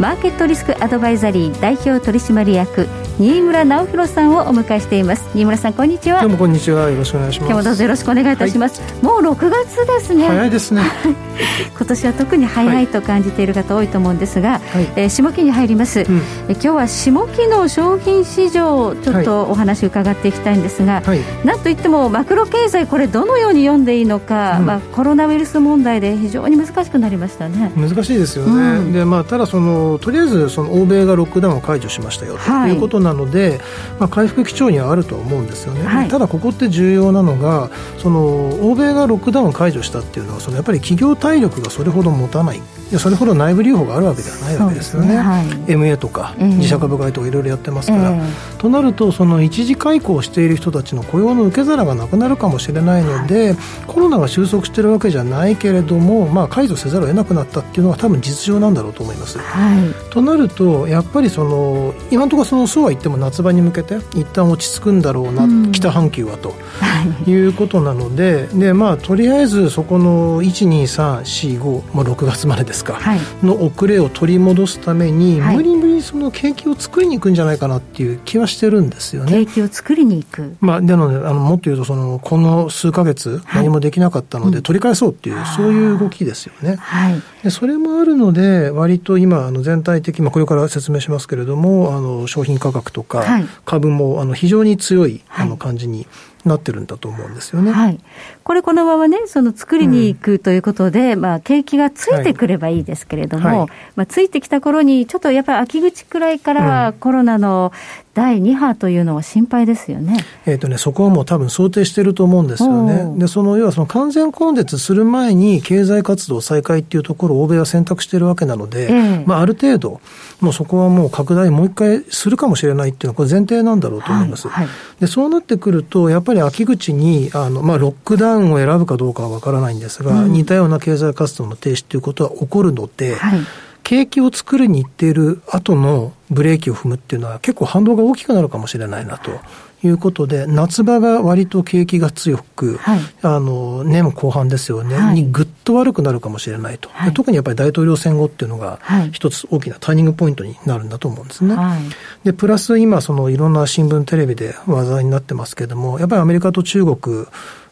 マーケットリスクアドバイザリー代表取締役新村直弘さんをお迎えしています。新村さんこんにちは。今日もこんにちは。よろしくお願いします。今日もどうぞよろしくお願いいたします、はい、もう6月ですね。早いですね。今年は特に早いと感じている方多いと思うんですが、はい、えー、下期に入ります、うん、え今日は下期の商品市場ちょっとお話伺っていきたいんですが、はい、なんといってもマクロ経済これどのように読んでいいのか、うん、まあ、コロナウイルス問題で非常に難しくなりましたね。難しいですよね、うん、でまあ、ただそのとりあえずその欧米がロックダウンを解除しましたよとい。うことなので、まあ、回復基調にはあると思うんですよね、はい、ただここって重要なのがその欧米がロックダウンを解除したっていうのはそのやっぱり企業体力がそれほど持たない。それほど内部留保があるわけではないわけですよね。ね、はい、MA とか自社株買いとかいろいろやってますから、えー、となるとその一時解雇をしている人たちの雇用の受け皿がなくなるかもしれないので、はい、コロナが収束しているわけじゃないけれども、まあ、解除せざるを得なくなったっていうのは多分実情なんだろうと思います。はい、となるとやっぱりその今のところそのそうは言っても夏場に向けて一旦落ち着くんだろうな、うん、北半球はと、い、うことなのでで、まあ、とりあえずそこの12345、まあ、6月までですか、はい、の遅れを取り戻すために、はい、無理無理その景気を作りに行くんじゃないかなっていう気はしてるんですよね。景気を作りに行く、まあ、なのであのもっと言うとそのこの数か月何もできなかったので、取り返そうっていう、そういう動きですよね。はい、でそれもあるので割と今あの全体的、まあ、これから説明しますけれどもあの商品価格とか株もあの非常に強い。あの感じになってるんだと思うんですよね。はい。これこのままね、その作りに行くということで、うん、まあ景気がついてくればいいですけれども、はいはい、まあついてきた頃に、ちょっとやっぱり秋口くらいからコロナの第2波というのは心配ですよね。えっ、とね、そこはもう多分想定してると思うんですよね。で、その、要はその完全根絶する前に経済活動再開っていうところを欧米は選択しているわけなので、えー、まあある程度、もうそこはもう拡大もう一回するかもしれないっていうのはこれ前提なんだろうと思います。はいはい、で、そうなってくると、やっぱり秋口に、あの、まあロックダウンを選ぶかどうかはわからないんですが、うん、似たような経済活動の停止っていうことは起こるので、はい。景気を作りに行っている後のブレーキを踏むっていうのは結構反動が大きくなるかもしれないなと。いうことで、夏場が割と景気が強く、はい、あの、年後半ですよね、はい、にぐっと悪くなるかもしれないと、はい、特にやっぱり大統領選後っていうのが、一つ大きなターニングポイントになるんだと思うんですね。で、プラス今、そのいろんな新聞、テレビで話題になってますけれども、やっぱりアメリカと中国、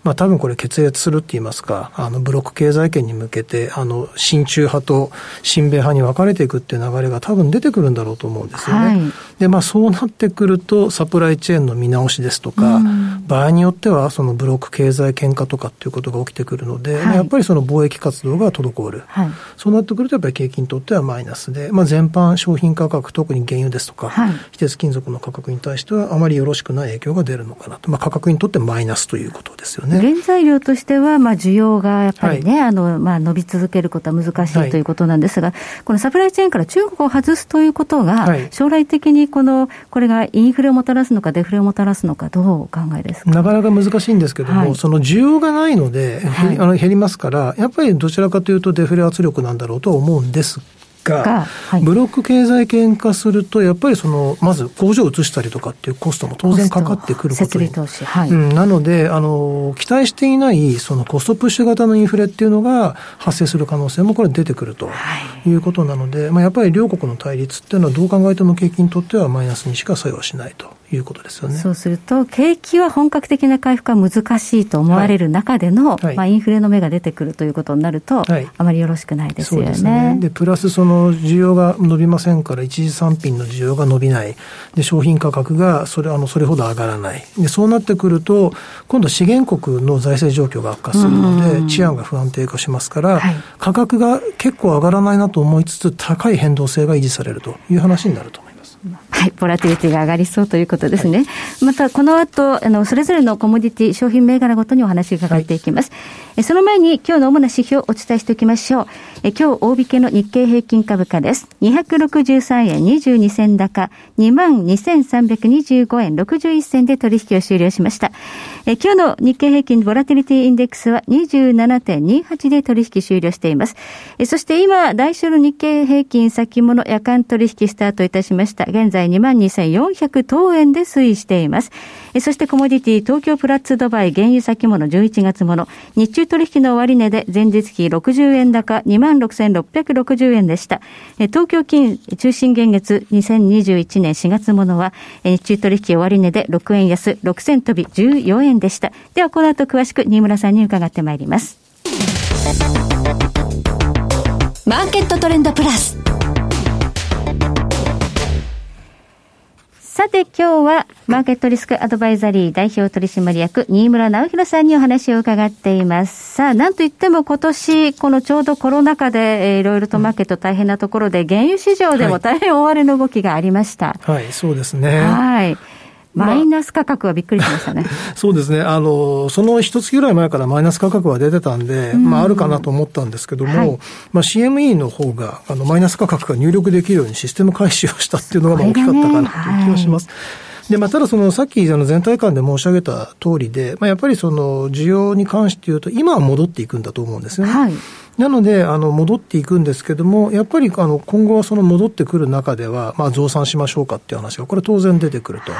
まあ多分これ決裂するって言いますか、あのブロック経済圏に向けて、あの親中派と親米派に分かれていくっていう流れが多分出てくるんだろうと思うんですよね。はい、で、まあそうなってくると、サプライチェーンの見直しですとか、場合によってはそのブロック経済圏化とかっていうことが起きてくるので、はい、やっぱりその貿易活動が滞る。はい、そうなってくるとやっぱり景気にとってはマイナスで、まあ全般商品価格、特に原油ですとか、非鉄金属の価格に対してはあまりよろしくない影響が出るのかなと。まあ価格にとってマイナスということですよね。原材料としては、まあ、需要がやっぱりね、はい、あの、まあ、伸び続けることは難しいということなんですが、はい、このサプライチェーンから中国を外すということが、はい、将来的にこの、これがインフレをもたらすのか、デフレをもたらすのか、どうお考えですか？なかなか難しいんですけども、その需要がないので、あの減りますから、やっぱりどちらかというとデフレ圧力なんだろうと思うんですが、はい、ブロック経済圏化すると、やっぱりその、まず工場を移したりとかっていうコストも当然かかってくることに。投資。はい、うん、なので、あの、期待していないそのコストプッシュ型のインフレっていうのが発生する可能性もこれ出てくるということなので、はい、まあやっぱり両国の対立っていうのはどう考えても景気にとってはマイナスにしか作用しないと。いうことですよね。そうすると、景気は本格的な回復は難しいと思われる中での、はい、まあ、インフレの芽が出てくるということになると、はい、あまりよろしくないですよね。ですね。で、プラスその需要が伸びませんから、一次産品の需要が伸びない。で、商品価格がそれ、あの、それほど上がらない。で、そうなってくると、今度資源国の財政状況が悪化するので、治安が不安定化しますから、はい、価格が結構上がらないなと思いつつ、高い変動性が維持されるという話になると思います。はい、ボラティリティが上がりそうということですね。はい、また、この後、あの、それぞれのコモディティ、商品銘柄ごとにお話伺っていきます。はい、その前に、今日の主な指標をお伝えしておきましょう。え今日、大引けの日経平均株価です。263円22銭高、22,325円61銭で取引を終了しました。え今日の日経平均ボラティリティインデックスは27.28で取引終了しています。えそして今、来週の日経平均先物夜間取引スタートいたしました。現在22,400等円で推移しています。そしてコモディティ東京プラッツドバイ原油先物11月もの日中取引の終値で前日比60円高26,660円でした。東京金中心現月2021年4月ものは日中取引終値で6円安6銭飛び14円でした。ではこの後詳しく新村さんに伺ってまいります。マーケットトレンドプラス。さて今日はマーケットリスクアドバイザリー代表取締役新村直弘さんにお話を伺っています。さあ、なんといっても今年、このちょうどコロナ禍で、えー、いろいろとマーケット大変なところで、原油市場でも大変大荒れの動きがありました。はい、はい、そうですね。はい。マイナス価格はびっくりしましたね。そうですね。あの、その一月ぐらい前からマイナス価格は出てたんで、まああるかなと思ったんですけども、はい、まあ CME の方が、あの、マイナス価格が入力できるようにシステム開始をしたっていうのが大きかったかなという気がします。で、まあ、ただその、さっきあの全体感で申し上げた通りで、まあ、やっぱりその、需要に関して言うと、今は戻っていくんだと思うんですよね。はいなので、あの、戻っていくんですけども、やっぱり、あの、今後はその戻ってくる中では、まあ、増産しましょうかっていう話が、これ当然出てくると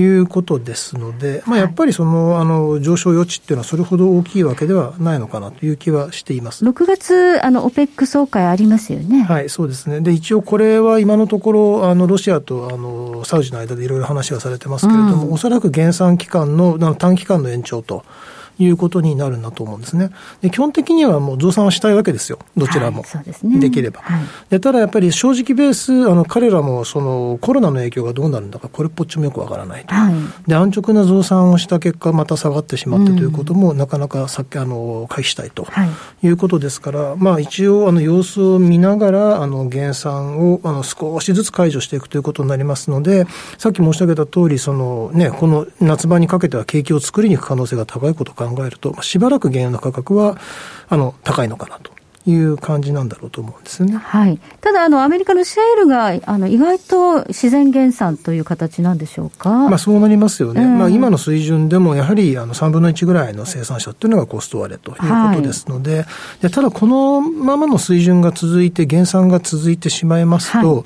いうことですので、はい、まあ、やっぱりその、あの、上昇余地っていうのはそれほど大きいわけではないのかなという気はしています。6月、あの、オペック総会ありますよね。はい、そうですね。で、一応これは今のところ、あの、ロシアと、あの、サウジの間でいろいろ話がされてますけれども、うん、おそらく減産期間の、短期間の延長と。いうことになるんだと思うんですね。で基本的にはもう増産はしたいわけですよ、どちらも。はい、で、ね、きれば、はい、で。ただやっぱり正直ベース、あの彼らもそのコロナの影響がどうなるんだか、これっぽっちもよくわからないと、はい、で、安直な増産をした結果、また下がってしまってということも、うん、なかなかさっきあの回避したいということですから、まあ一応、あの様子を見ながら、あの減産をあの少しずつ解除していくということになりますので、さっき申し上げた通り、そのね、この夏場にかけては景気を作りに行く可能性が高いことを考えると、しばばらく原油の価格はあの高いのかなと。いう感じなんだろうと思うんですね。はい。ただ、あの、アメリカのシェールが、あの、意外と自然減産という形なんでしょうか？まあ、そうなりますよね。うん、まあ、今の水準でも、やはり、あの、3分の1ぐらいの生産者っていうのがコスト割れということですので、はい、でただ、このままの水準が続いて、減産が続いてしまいますと、はい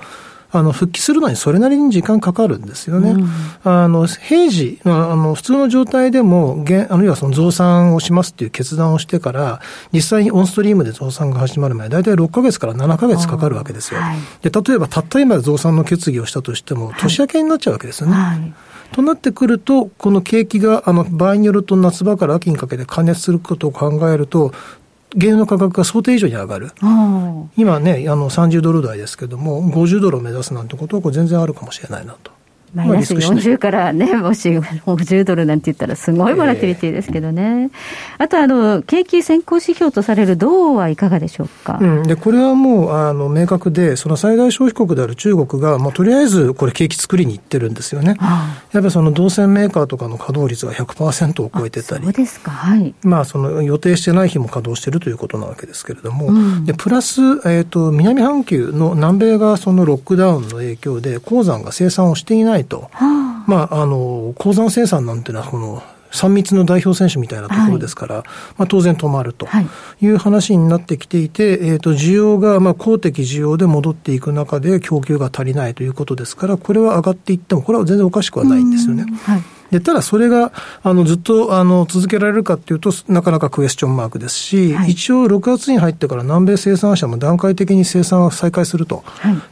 あの、復帰するのにそれなりに時間かかるんですよね。うん、あの、平時、あの、普通の状態でも、あるいはその増産をしますっていう決断をしてから、実際にオンストリームで増産が始まる前、大体6ヶ月から7ヶ月かかるわけですよ。はい、で、例えばたった今増産の決議をしたとしても、年明けになっちゃうわけですよね。はいはいとなってくると、この景気が、あの、場合によると夏場から秋にかけて加熱することを考えると、原油の価格が想定以上に上がる。今ね、あの30ドル台ですけども、50ドルを目指すなんてことは、これ全然あるかもしれないなと。マイナス40からね、もし50ドルなんて言ったら、すごいボラティリティですけどね。えー、あとあの、景気先行指標とされる銅はいかがでしょうか？うん、でこれはもうあの明確で、その最大消費国である中国が、もうとりあえずこれ、景気作りに行ってるんですよね。はあ、やっぱりその銅線メーカーとかの稼働率が100%を超えてたり、そうですか、はい。まあ、その予定してない日も稼働してるということなわけですけれども、うん、でプラス、えーと、南半球の南米がそのロックダウンの影響で、鉱山が生産をしていないと。はあまあ、あの、鉱山生産なんていうのは、この、3密の代表選手みたいなところですから、はい、まあ、当然止まるとい。う話になってきていて、はい、えー、と需要が、まあ、公的需要で戻っていく中で供給が足りないということですから、これは上がっていっても、これは全然おかしくはないんですよね。はいで、ただそれが、あの、ずっと、あの、続けられるかっていうと、なかなかクエスチョンマークですし、はい、一応6月に入ってから南米生産者も段階的に生産を再開すると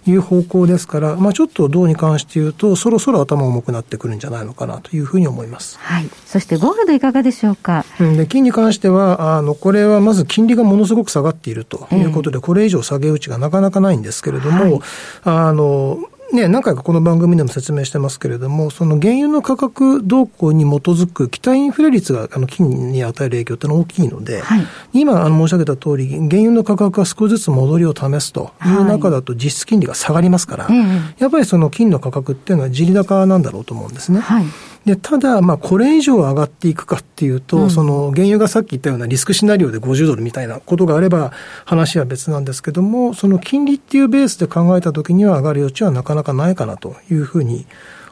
いう方向ですから、はい、まあちょっと銅に関して言うと、そろそろ頭重くなってくるんじゃないのかなというふうに思います。はい。そしてゴールドいかがでしょうか？うん、で、金に関しては、あの、これはまず金利がものすごく下がっているということで、えー、これ以上下げ打ちがなかなかないんですけれども、はい、あの、ね、何回かこの番組でも説明してますけれども、その原油の価格動向に基づく期待インフレ率があの金に与える影響ってのは大きいので、はい、今あの申し上げた通り、原油の価格が少しずつ戻りを試すという中だと実質金利が下がりますから、はい、やっぱりその金の価格っていうのは地利高なんだろうと思うんですね。はいで、ただ、まあ、これ以上上がっていくかっていうと、うん、その、原油がさっき言ったようなリスクシナリオで50ドルみたいなことがあれば、話は別なんですけども、その金利っていうベースで考えたときには上がる余地はなかなかないかなというふうに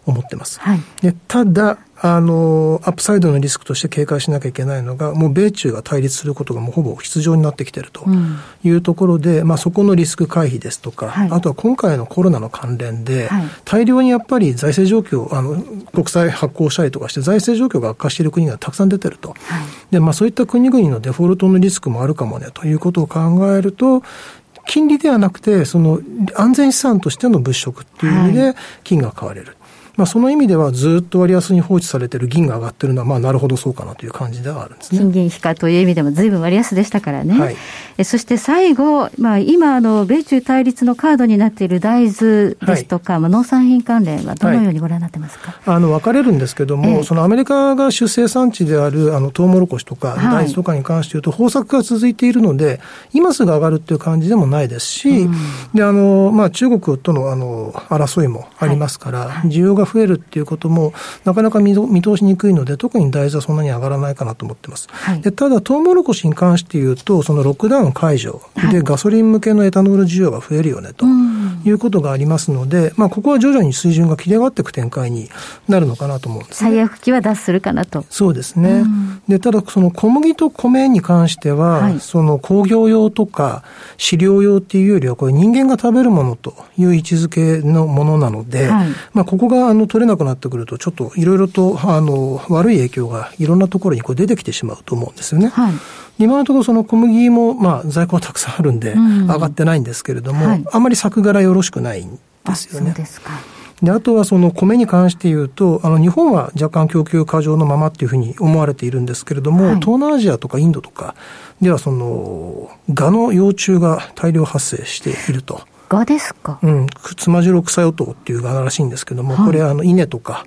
思ってます。はい、でただ、あの、アップサイドのリスクとして警戒しなきゃいけないのが、もう米中が対立することがもうほぼ必要になってきているというところで、うん、まあそこのリスク回避ですとか、はい、あとは今回のコロナの関連で、はい、大量にやっぱり財政状況、あの、国債発行したりとかして財政状況が悪化している国がたくさん出てると。はい、で、まあそういった国々のデフォルトのリスクもあるかもねということを考えると、金利ではなくて、その安全資産としての物色っていう意味で金が買われる。まあ、その意味ではずっと割安に放置されてる銀が上がってるのは、まあ、なるほどそうかなという感じではあるんですね。金銀比価という意味でも随分割安でしたからね。はい、えそして最後、まあ、今、あの、米中対立のカードになっている大豆ですとか、はい、まあ、農産品関連はどのようにご覧になってますか、はい、あの、分かれるんですけども、えそのアメリカが主生産地である、あの、トウモロコシとか、大豆とかに関して言うと、豊作が続いているので、今すぐ上がるっていう感じでもないですし、うん、で、あの、まあ、中国との、あの、争いもありますから、需要が増えるっていうことも、なかなか見通しにくいので、特に大豆はそんなに上がらないかなと思ってます。はい、でただ、トウモロコシに関して言うと、そのロックダウン解除でガソリン向けのエタノール需要が増えるよねと。いうことがありますので、まあ、ここは徐々に水準が切り上がっていく展開になるのかなと思うんです、ね、最悪期は脱するかなと。そうですね。で、ただ、その小麦と米に関しては、はい、その工業用とか飼料用っていうよりは、これ人間が食べるものという位置づけのものなので、はい、まあ、ここがあの取れなくなってくると、ちょっといろいろとあの悪い影響がいろんなところにこう出てきてしまうと思うんですよね。はい今のところその小麦もまあ在庫はたくさんあるんで上がってないんですけれども、うんはい、あまり作柄よろしくないんですよね。そうですか。で、あとはその米に関して言うと、あの、日本は若干供給過剰のままっていうふうに思われているんですけれども、はい、東南アジアとかインドとかではその、蛾の幼虫が大量発生していると。蛾ですか？うん。つまじろ草与党っていう蛾らしいんですけども、はい、これあの、稲とか、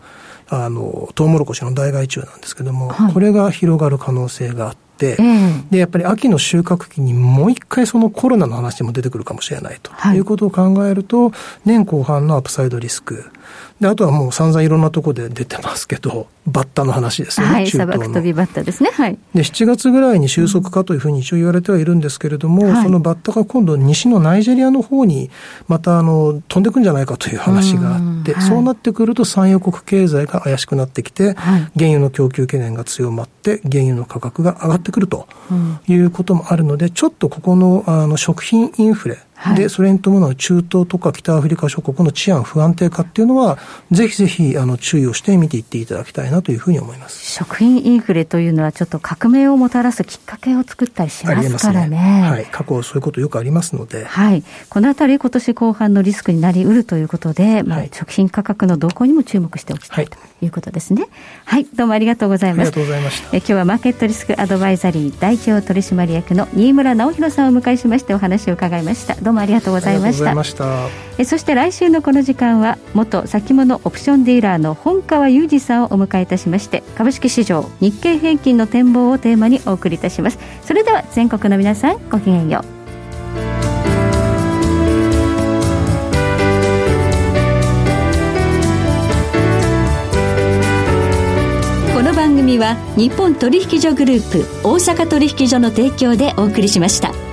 あの、トウモロコシの大害虫なんですけども、はい、これが広がる可能性があって、、うん、で、やっぱり秋の収穫期にもう一回そのコロナの話も出てくるかもしれないと、はい、いうことを考えると、年後半のアップサイドリスク。で、あとはもう散々いろんなところで出てますけど、バッタの話ですね。はい、砂漠飛びバッタですね。はい。で、7月ぐらいに収束かというふうに一応言われてはいるんですけれども、うん、そのバッタが今度西のナイジェリアの方にまたあの飛んでくんじゃないかという話があって、うはい、そうなってくると産油国経済が怪しくなってきて、はい、原油の供給懸念が強まって、原油の価格が上がってくるということもあるので、ちょっとここのあの食品インフレ、はい、で、それに伴う中東とか北アフリカ諸国の治安不安定化っていうのは、ぜひぜひあの注意をして見ていっていただきたいなというふうに思います。食品インフレというのはちょっと革命をもたらすきっかけを作ったりしますからね。ねはい。過去そういうことよくありますので。はい。このあたり今年後半のリスクになりうるということで、まあ、食品価格の動向にも注目しておきたい、ということですね。はい。どうもありがとうございます。ありがとうございました。え今日はマーケットリスクアドバイザリー代表取締役の新村直弘さんをお迎えしましてお話を伺いました。どうもありがとうございました。えそして来週のこの時間は元先物オプションディーラーの本川裕二さんをお迎えいたしまして株式市場日経平均の展望をテーマにお送りいたしますそれでは全国の皆さんごきげんようこの番組は日本取引所グループ大阪取引所の提供でお送りしました。